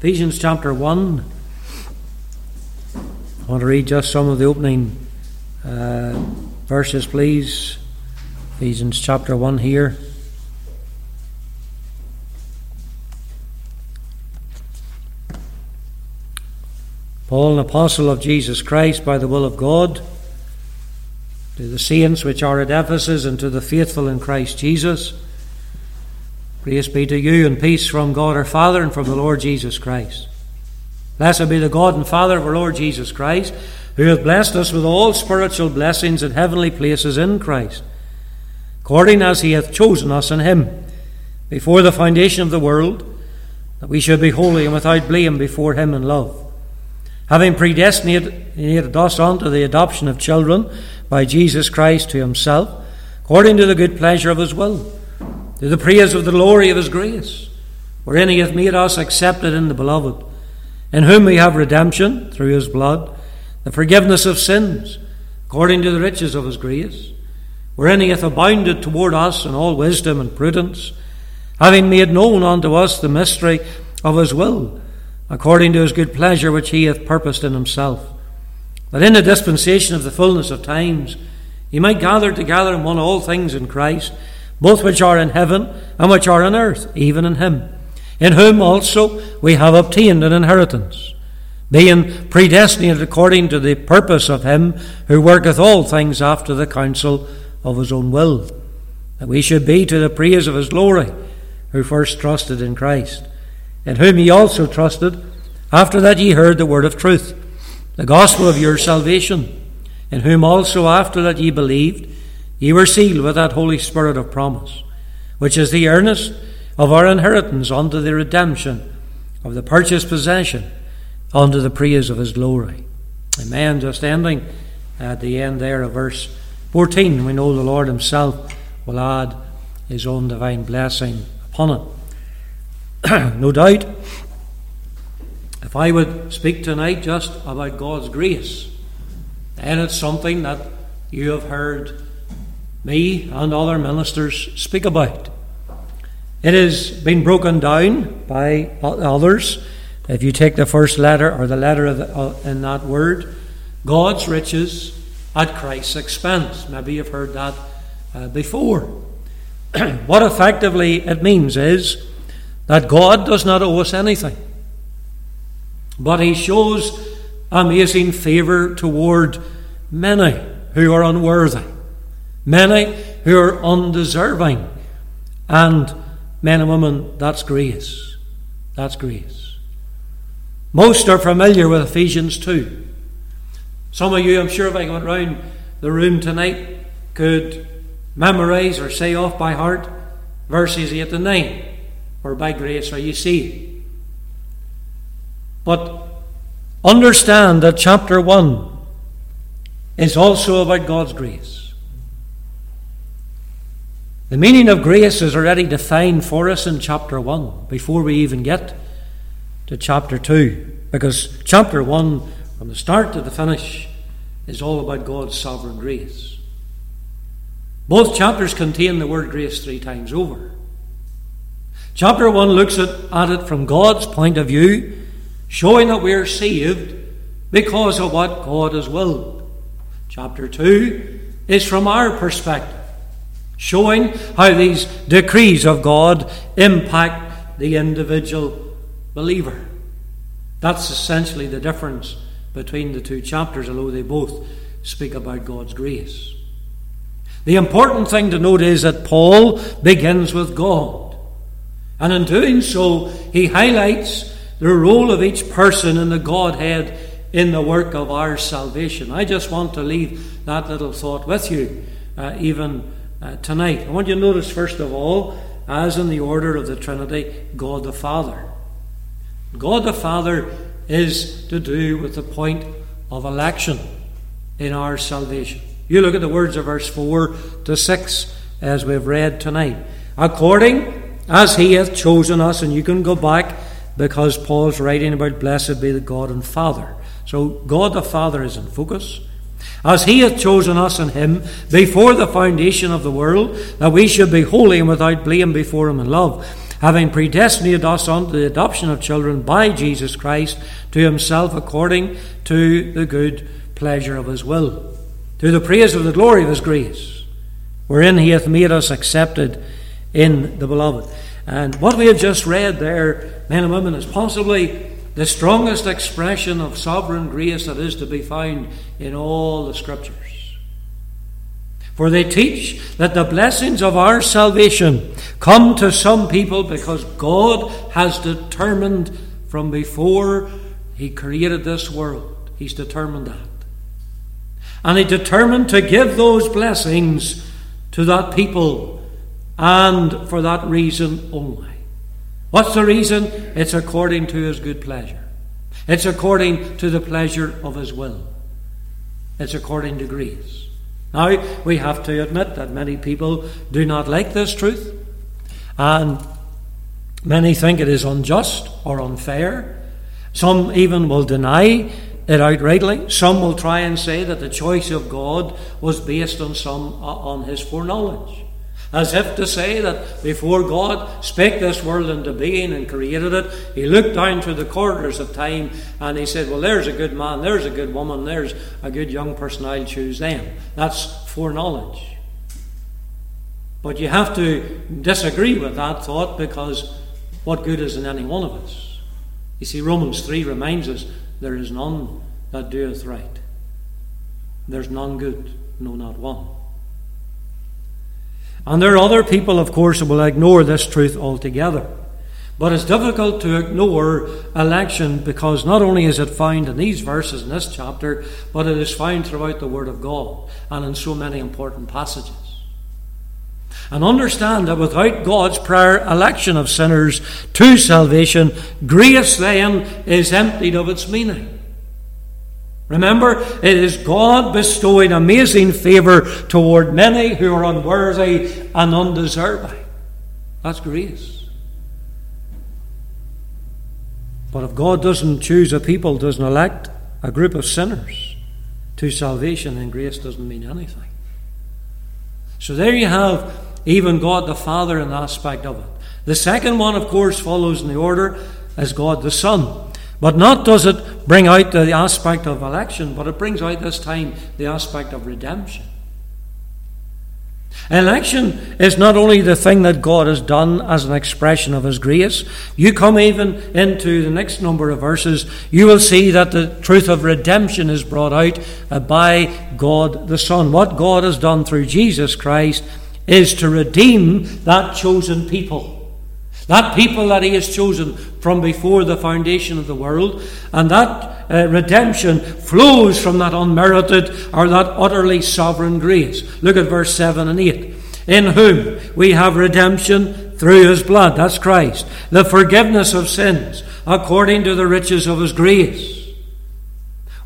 Ephesians chapter 1. I want to read just some of the opening uh, verses, please. Ephesians chapter 1 here. Paul, an apostle of Jesus Christ by the will of God, to the saints which are at Ephesus and to the faithful in Christ Jesus Grace be to you and peace from God our Father and from the Lord Jesus Christ. Blessed be the God and Father of our Lord Jesus Christ, who hath blessed us with all spiritual blessings in heavenly places in Christ, according as he hath chosen us in him before the foundation of the world, that we should be holy and without blame before him in love. Having predestinated us unto the adoption of children by Jesus Christ to himself, according to the good pleasure of his will to the praise of the glory of his grace, wherein he hath made us accepted in the beloved, in whom we have redemption through his blood, the forgiveness of sins, according to the riches of his grace, wherein he hath abounded toward us in all wisdom and prudence, having made known unto us the mystery of his will, according to his good pleasure which he hath purposed in himself, that in the dispensation of the fullness of times he might gather together in one all things in Christ, both which are in heaven and which are on earth, even in him, in whom also we have obtained an inheritance, being predestinated according to the purpose of him who worketh all things after the counsel of his own will, that we should be to the praise of his glory, who first trusted in Christ, in whom ye also trusted, after that ye heard the word of truth, the gospel of your salvation, in whom also after that ye believed, Ye were sealed with that Holy Spirit of promise, which is the earnest of our inheritance unto the redemption of the purchased possession unto the praise of his glory. Amen. Just ending at the end there of verse 14, we know the Lord himself will add his own divine blessing upon it. no doubt, if I would speak tonight just about God's grace, then it's something that you have heard me and other ministers speak about. It has been broken down by others. If you take the first letter or the letter the, uh, in that word, God's riches at Christ's expense. Maybe you've heard that uh, before. what effectively it means is that God does not owe us anything, but He shows amazing favour toward many who are unworthy many who are undeserving. And men and women, that's grace. That's grace. Most are familiar with Ephesians 2. Some of you, I'm sure, if I went round the room tonight, could memorize or say off by heart verses 8 and 9. For by grace are you saved. But understand that chapter 1 is also about God's grace. The meaning of grace is already defined for us in chapter 1 before we even get to chapter 2. Because chapter 1, from the start to the finish, is all about God's sovereign grace. Both chapters contain the word grace three times over. Chapter 1 looks at, at it from God's point of view, showing that we are saved because of what God has willed. Chapter 2 is from our perspective showing how these decrees of God impact the individual believer. That's essentially the difference between the two chapters, although they both speak about God's grace. The important thing to note is that Paul begins with God. And in doing so, he highlights the role of each person in the Godhead in the work of our salvation. I just want to leave that little thought with you, uh, even uh, tonight. I want you to notice, first of all, as in the order of the Trinity, God the Father. God the Father is to do with the point of election in our salvation. You look at the words of verse 4 to 6 as we've read tonight. According as he hath chosen us, and you can go back because Paul's writing about blessed be the God and Father. So God the Father is in focus as he hath chosen us in him before the foundation of the world, that we should be holy and without blame before him in love, having predestinated us unto the adoption of children by Jesus Christ to himself according to the good pleasure of his will, to the praise of the glory of his grace, wherein he hath made us accepted in the beloved. And what we have just read there, men and women, is possibly the strongest expression of sovereign grace that is to be found in all the Scriptures. For they teach that the blessings of our salvation come to some people because God has determined from before He created this world, He's determined that. And He determined to give those blessings to that people, and for that reason only. What's the reason? It's according to His good pleasure. It's according to the pleasure of His will. It's according to grace. Now, we have to admit that many people do not like this truth, and many think it is unjust or unfair. Some even will deny it outrightly. Some will try and say that the choice of God was based on some on his foreknowledge. As if to say that before God spake this world into being and created it, He looked down through the corridors of time and He said, Well, there's a good man, there's a good woman, there's a good young person, I'll choose them. That's foreknowledge. But you have to disagree with that thought because what good is in any one of us? You see, Romans 3 reminds us there is none that doeth right. There's none good, no, not one. And there are other people, of course, who will ignore this truth altogether. But it's difficult to ignore election because not only is it found in these verses in this chapter, but it is found throughout the Word of God and in so many important passages. And understand that without God's prior election of sinners to salvation, grace then is emptied of its meaning. Remember, it is God bestowing amazing favour toward many who are unworthy and undeserving. That's grace. But if God doesn't choose a people, doesn't elect a group of sinners to salvation, then grace doesn't mean anything. So there you have even God the Father in the aspect of it. The second one, of course, follows in the order as God the Son. But not does it bring out the aspect of election, but it brings out this time the aspect of redemption. Election is not only the thing that God has done as an expression of His grace. You come even into the next number of verses, you will see that the truth of redemption is brought out by God the Son. What God has done through Jesus Christ is to redeem that chosen people. That people that he has chosen from before the foundation of the world, and that uh, redemption flows from that unmerited or that utterly sovereign grace. Look at verse 7 and 8. In whom we have redemption through his blood, that's Christ, the forgiveness of sins, according to the riches of his grace.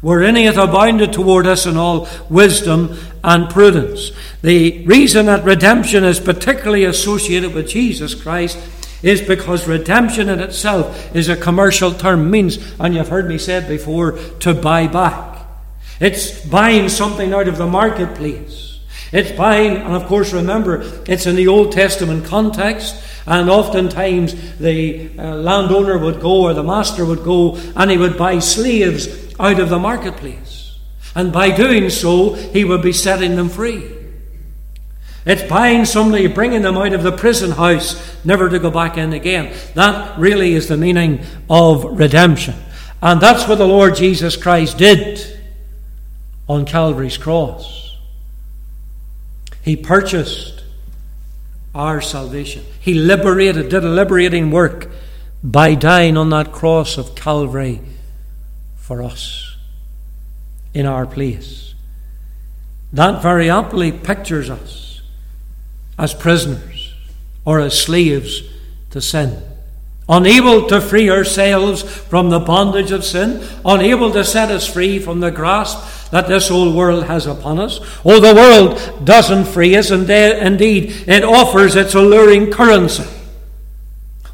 Wherein he hath abounded toward us in all wisdom and prudence. The reason that redemption is particularly associated with Jesus Christ is because redemption in itself is a commercial term, means, and you've heard me say it before, to buy back. It's buying something out of the marketplace. It's buying, and of course, remember, it's in the Old Testament context, and oftentimes the uh, landowner would go or the master would go and he would buy slaves out of the marketplace. And by doing so, he would be setting them free. It's buying somebody, bringing them out of the prison house, never to go back in again. That really is the meaning of redemption. And that's what the Lord Jesus Christ did on Calvary's cross. He purchased our salvation. He liberated, did a liberating work by dying on that cross of Calvary for us in our place. That very aptly pictures us as prisoners or as slaves to sin. Unable to free ourselves from the bondage of sin, unable to set us free from the grasp that this old world has upon us. Oh, the world doesn't free us, and indeed it offers its alluring currency.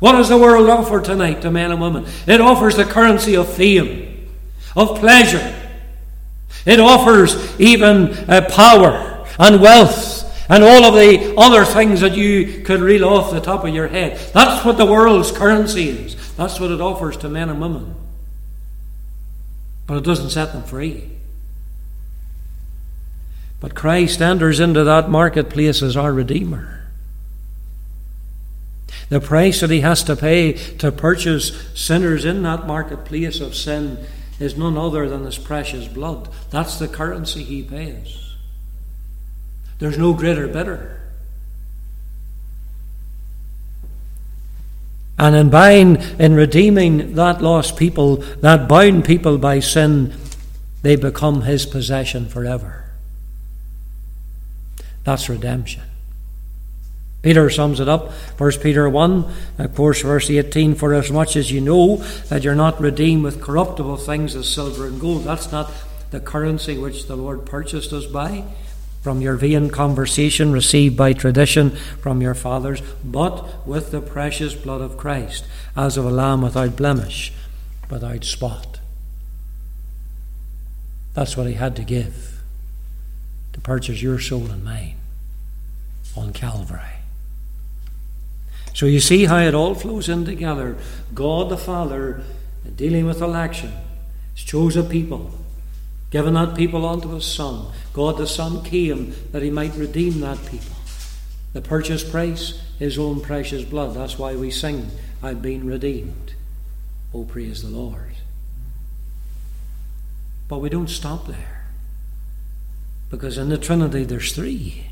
What does the world offer tonight to men and women? It offers the currency of fame, of pleasure. It offers even uh, power and wealth and all of the other things that you could reel off the top of your head. That's what the world's currency is. That's what it offers to men and women. But it doesn't set them free. But Christ enters into that marketplace as our Redeemer. The price that he has to pay to purchase sinners in that marketplace of sin is none other than his precious blood. That's the currency he pays. There's no greater bidder. And in buying, in redeeming that lost people, that bound people by sin, they become his possession forever. That's redemption. Peter sums it up, 1 Peter 1, of course, verse 18 For as much as you know that you're not redeemed with corruptible things as silver and gold, that's not the currency which the Lord purchased us by, from your vain conversation received by tradition from your fathers, but with the precious blood of Christ, as of a lamb without blemish, without spot. That's what he had to give to purchase your soul and mine on Calvary. So you see how it all flows in together. God the Father dealing with election, has chose a people, given that people unto his Son. God the Son came that he might redeem that people. The purchase price, his own precious blood. That's why we sing, I've been redeemed. Oh, praise the Lord. But we don't stop there. Because in the Trinity there's three.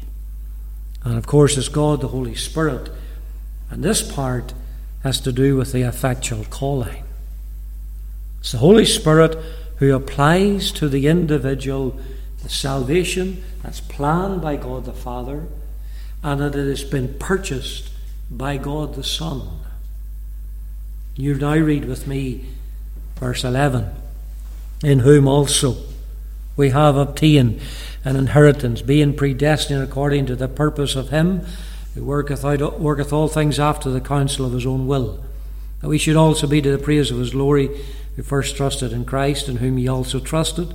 And of course, it's God the Holy Spirit and this part has to do with the effectual calling. It's the Holy Spirit who applies to the individual the salvation that's planned by God the Father and that it has been purchased by God the Son. You now read with me verse 11 In whom also we have obtained an inheritance, being predestined according to the purpose of Him who worketh, out, worketh all things after the counsel of his own will. That we should also be to the praise of his glory, who first trusted in Christ, in whom ye also trusted.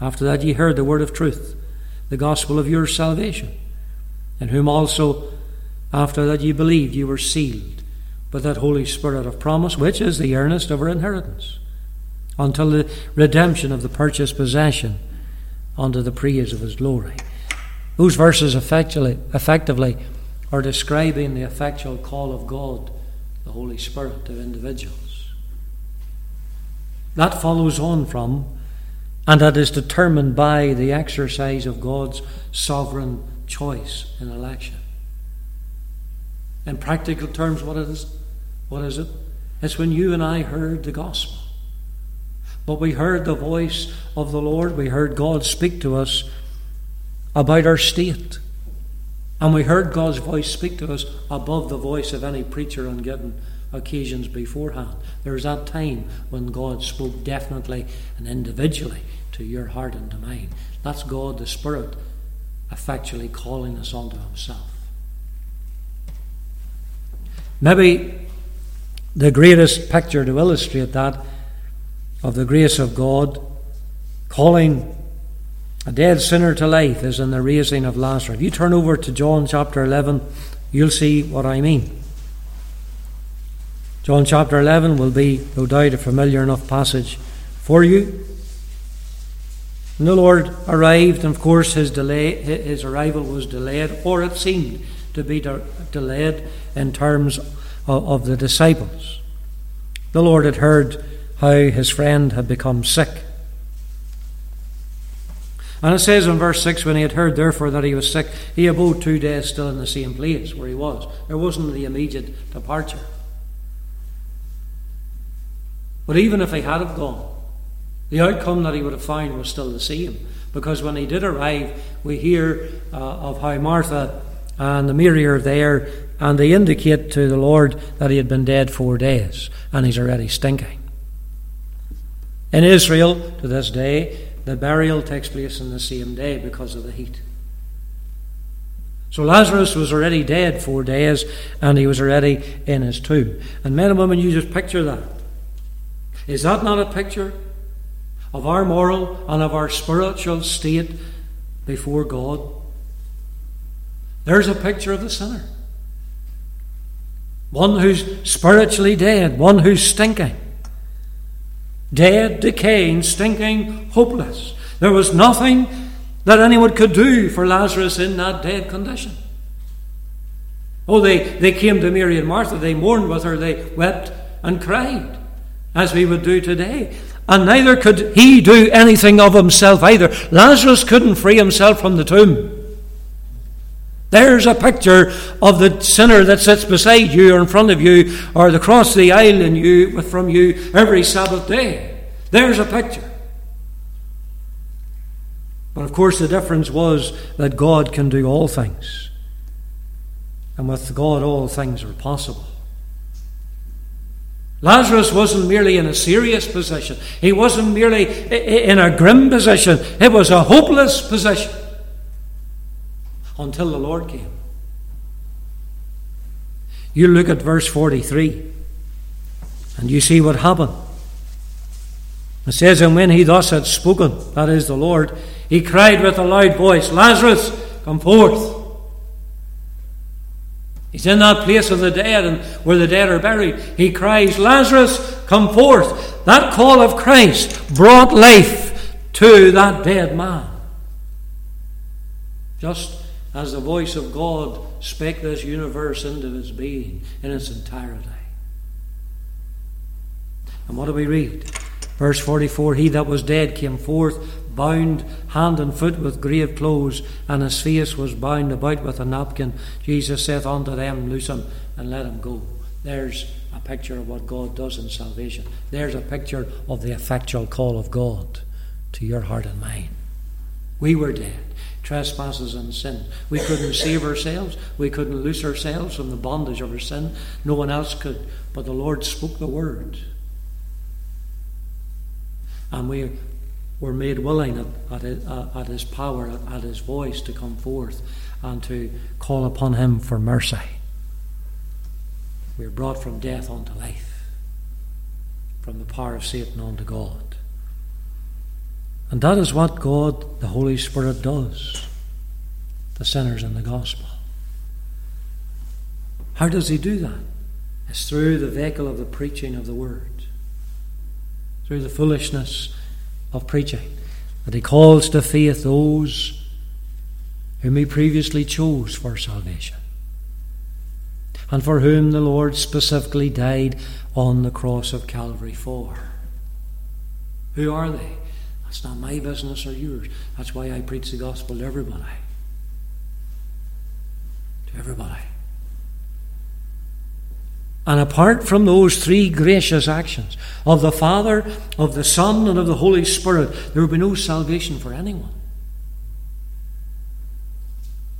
After that ye heard the word of truth, the gospel of your salvation, in whom also, after that ye believed, ye were sealed with that Holy Spirit of promise, which is the earnest of our inheritance, until the redemption of the purchased possession unto the praise of his glory. Those verses effectively, effectively or describing the effectual call of God, the Holy Spirit, to individuals. That follows on from, and that is determined by the exercise of God's sovereign choice in election. In practical terms, what is what is it? It's when you and I heard the gospel. But we heard the voice of the Lord, we heard God speak to us about our state and we heard God's voice speak to us above the voice of any preacher on given occasions beforehand. There was that time when God spoke definitely and individually to your heart and to mine. That's God the Spirit effectually calling us unto Himself. Maybe the greatest picture to illustrate that of the grace of God calling a dead sinner to life is in the raising of Lazarus. If you turn over to John chapter 11, you'll see what I mean. John chapter 11 will be, no doubt, a familiar enough passage for you. And the Lord arrived, and of course, his, delay, his arrival was delayed, or it seemed to be de- delayed in terms of, of the disciples. The Lord had heard how his friend had become sick. And it says in verse 6 when he had heard, therefore, that he was sick, he abode two days still in the same place where he was. There wasn't the immediate departure. But even if he had have gone, the outcome that he would have found was still the same. Because when he did arrive, we hear uh, of how Martha and the Mary are there, and they indicate to the Lord that he had been dead four days, and he's already stinking. In Israel, to this day, the burial takes place on the same day because of the heat. So Lazarus was already dead four days and he was already in his tomb. And men and women, you just picture that. Is that not a picture of our moral and of our spiritual state before God? There's a picture of the sinner. One who's spiritually dead, one who's stinking. Dead, decaying, stinking, hopeless. There was nothing that anyone could do for Lazarus in that dead condition. Oh, they, they came to Mary and Martha, they mourned with her, they wept and cried, as we would do today. And neither could he do anything of himself either. Lazarus couldn't free himself from the tomb. There's a picture of the sinner that sits beside you or in front of you or across the aisle in you from you every Sabbath day. There's a picture. But of course, the difference was that God can do all things. And with God, all things are possible. Lazarus wasn't merely in a serious position, he wasn't merely in a grim position, it was a hopeless position until the Lord came. You look at verse 43 and you see what happened. It says, And when he thus had spoken, that is the Lord, he cried with a loud voice, Lazarus, come forth. He's in that place of the dead and where the dead are buried. He cries, Lazarus, come forth. That call of Christ brought life to that dead man. Just as the voice of God spake this universe into its being in its entirety. And what do we read? Verse 44 He that was dead came forth, bound hand and foot with grave clothes, and his face was bound about with a napkin. Jesus saith unto them, Loose him and let him go. There's a picture of what God does in salvation. There's a picture of the effectual call of God to your heart and mind. We were dead trespasses and sin. We couldn't save ourselves. We couldn't loose ourselves from the bondage of our sin. No one else could. But the Lord spoke the word. And we were made willing at, at, uh, at His power, at, at His voice to come forth and to call upon Him for mercy. We are brought from death unto life, from the power of Satan unto God. And that is what God, the Holy Spirit, does the sinners in the gospel. How does He do that? It's through the vehicle of the preaching of the Word, through the foolishness of preaching, that He calls to faith those whom He previously chose for salvation, and for whom the Lord specifically died on the cross of Calvary for. Who are they? That's not my business or yours. That's why I preach the gospel to everybody. To everybody. And apart from those three gracious actions of the Father, of the Son, and of the Holy Spirit, there would be no salvation for anyone.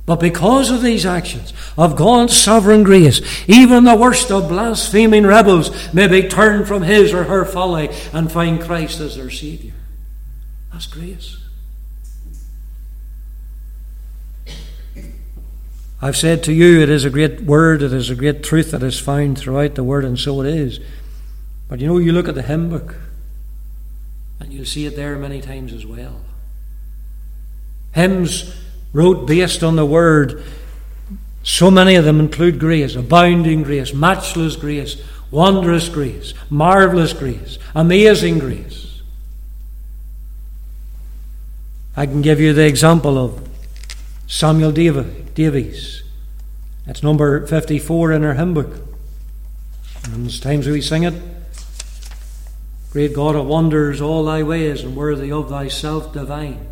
But because of these actions of God's sovereign grace, even the worst of blaspheming rebels may be turned from his or her folly and find Christ as their Saviour. That's grace. I've said to you, it is a great word, it is a great truth that is found throughout the word, and so it is. But you know, you look at the hymn book, and you'll see it there many times as well. Hymns wrote based on the word, so many of them include grace, abounding grace, matchless grace, wondrous grace, marvelous grace, amazing grace. I can give you the example of Samuel Davies. It's number 54 in our hymn book. And there's times we sing it. Great God of wonders, all thy ways, and worthy of thyself divine.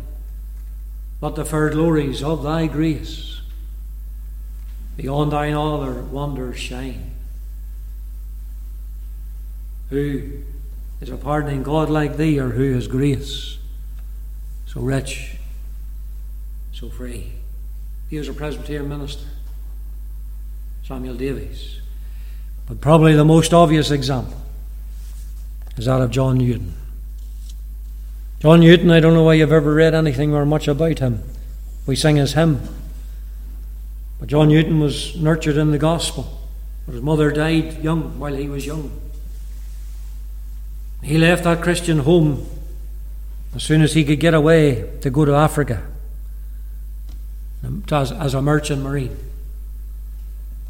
But the fair glories of thy grace beyond thine other wonders shine. Who is a pardoning God like thee, or who is grace? so rich, so free. He was a Presbyterian minister, Samuel Davies. But probably the most obvious example is that of John Newton. John Newton, I don't know why you've ever read anything or much about him. We sing his hymn. But John Newton was nurtured in the gospel. But his mother died young while he was young. He left that Christian home as soon as he could get away to go to Africa as, a merchant marine.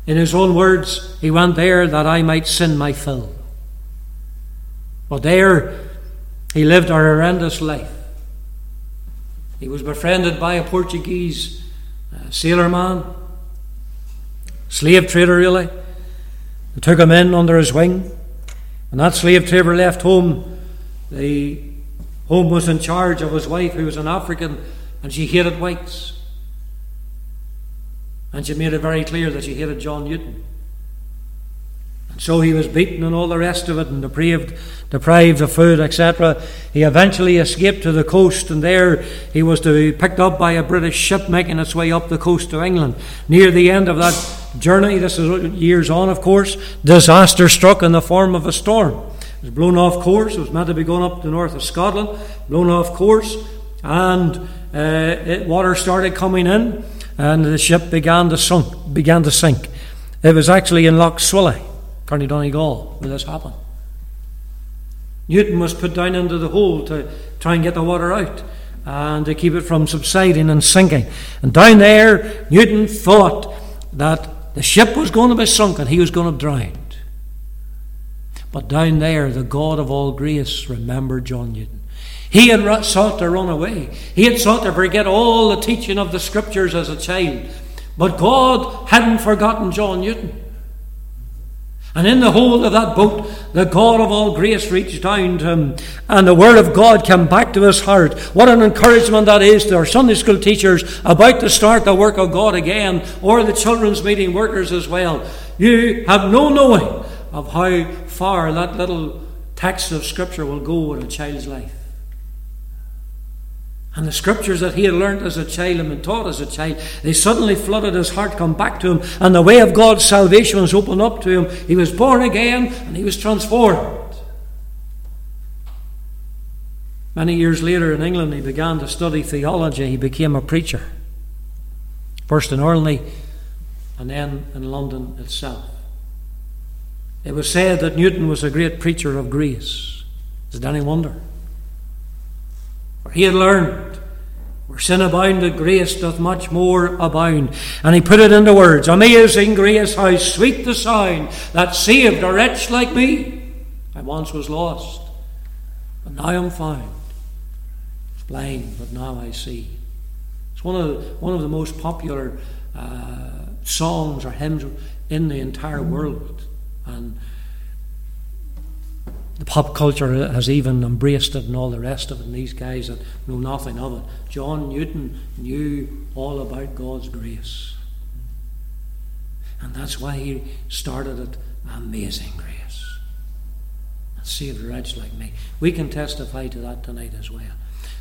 In his own words, he went there that I might sin my fill. But there he lived a horrendous life. He was befriended by a Portuguese uh, sailor man, slave trader really, and took him in under his wing. And that slave trader left home. The home was in charge of his wife, who was an African, and she hated whites. And she made it very clear that she hated John Newton. And so he was beaten and all the rest of it, and deprived, deprived of food, etc. He eventually escaped to the coast, and there he was to be picked up by a British ship making its way up the coast to England. Near the end of that journey, this is years on, of course, disaster struck in the form of a storm. It was blown off course. It was meant to be going up the north of Scotland, blown off course, and uh, it, water started coming in, and the ship began to sunk, began to sink. It was actually in Lough Swilly, County Donegal, where this happened. Newton was put down into the hole to try and get the water out and to keep it from subsiding and sinking. And down there, Newton thought that the ship was going to be sunk and he was going to drown. But down there, the God of all grace remembered John Newton. He had sought to run away. He had sought to forget all the teaching of the scriptures as a child. But God hadn't forgotten John Newton. And in the hold of that boat, the God of all grace reached down to him, and the Word of God came back to his heart. What an encouragement that is to our Sunday school teachers about to start the work of God again, or the children's meeting workers as well. You have no knowing of how far that little text of Scripture will go in a child's life. And the scriptures that he had learnt as a child and been taught as a child, they suddenly flooded his heart, come back to him, and the way of God's salvation was opened up to him. He was born again and he was transformed. Many years later in England, he began to study theology. He became a preacher. First in Olney and then in London itself. It was said that Newton was a great preacher of grace. Is it any wonder? He had learned, where sin abounded, grace doth much more abound. And he put it into words Amazing grace, how sweet the sound that saved a wretch like me. I once was lost, but now I'm found. Blind, but now I see. It's one of the, one of the most popular uh, songs or hymns in the entire world. And the pop culture has even embraced it and all the rest of it, and these guys that know nothing of it. John Newton knew all about God's grace. And that's why he started it Amazing Grace. And saved a wretch like me. We can testify to that tonight as well.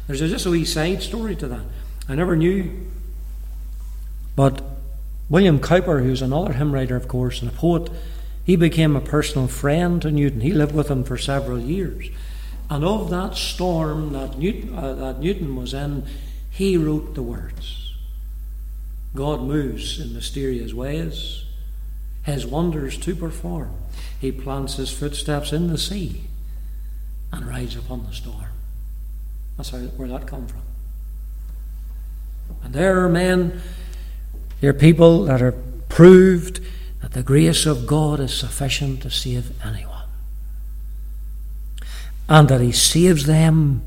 There's just a wee side story to that. I never knew. But William Cowper, who's another hymn writer, of course, and a poet, he became a personal friend to Newton. He lived with him for several years. And of that storm that Newton, uh, that Newton was in, he wrote the words God moves in mysterious ways, his wonders to perform. He plants his footsteps in the sea and rides upon the storm. That's how, where that come from. And there are men, there are people that are proved the grace of God is sufficient to save anyone. And that He saves them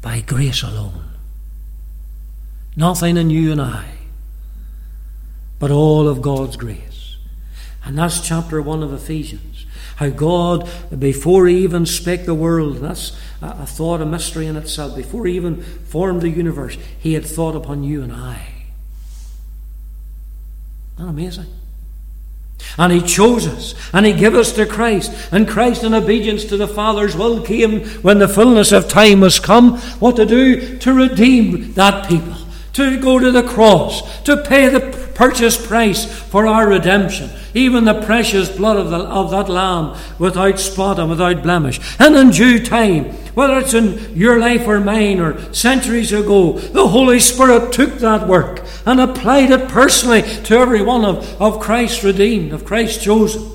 by grace alone. Nothing in you and I, but all of God's grace. And that's chapter 1 of Ephesians. How God, before He even spake the world, that's a thought, a mystery in itself, before He even formed the universe, He had thought upon you and I. Isn't that amazing? And he chose us, and he gave us to Christ. And Christ, in obedience to the Father's will, came when the fullness of time was come. What to do? To redeem that people, to go to the cross, to pay the purchase price for our redemption, even the precious blood of, the, of that Lamb without spot and without blemish. And in due time, whether it's in your life or mine or centuries ago, the Holy Spirit took that work and applied it personally to every one of, of Christ's redeemed, of Christ's chosen,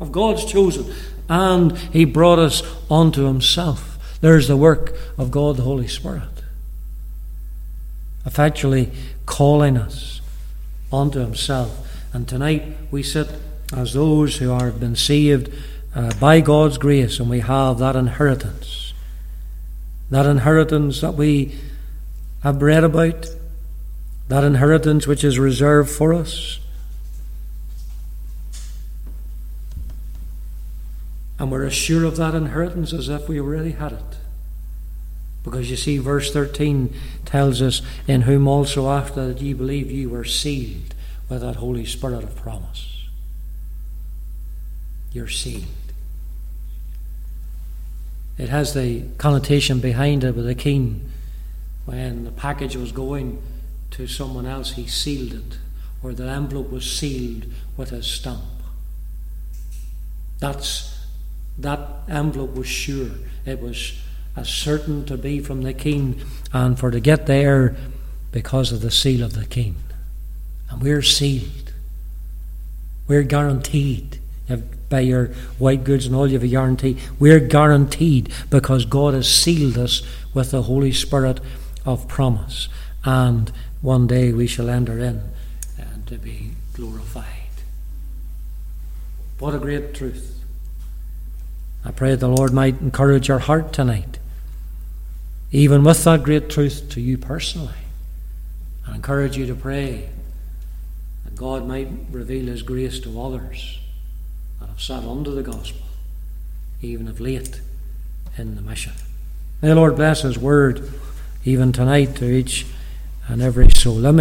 of God's chosen. And He brought us unto Himself. There's the work of God the Holy Spirit. Effectually calling us unto himself And tonight we sit as those who are been saved uh, by God's grace, and we have that inheritance. That inheritance that we have read about, that inheritance which is reserved for us. And we're as sure of that inheritance as if we already had it. Because you see, verse 13 tells us, In whom also after that ye believe ye were sealed with that Holy Spirit of promise. You're sealed. It has the connotation behind it with a king. When the package was going to someone else, he sealed it, or the envelope was sealed with a stamp. That's that envelope was sure. It was as certain to be from the king, and for to get there because of the seal of the king. And we're sealed. We're guaranteed by your white goods and all you have a guarantee. We're guaranteed because God has sealed us with the Holy Spirit of promise. And one day we shall enter in and to be glorified. What a great truth. I pray the Lord might encourage your heart tonight, even with that great truth to you personally. I encourage you to pray that God might reveal His grace to others that have sat under the gospel, even of late in the mission. May the Lord bless His word even tonight to each and every soul. Let me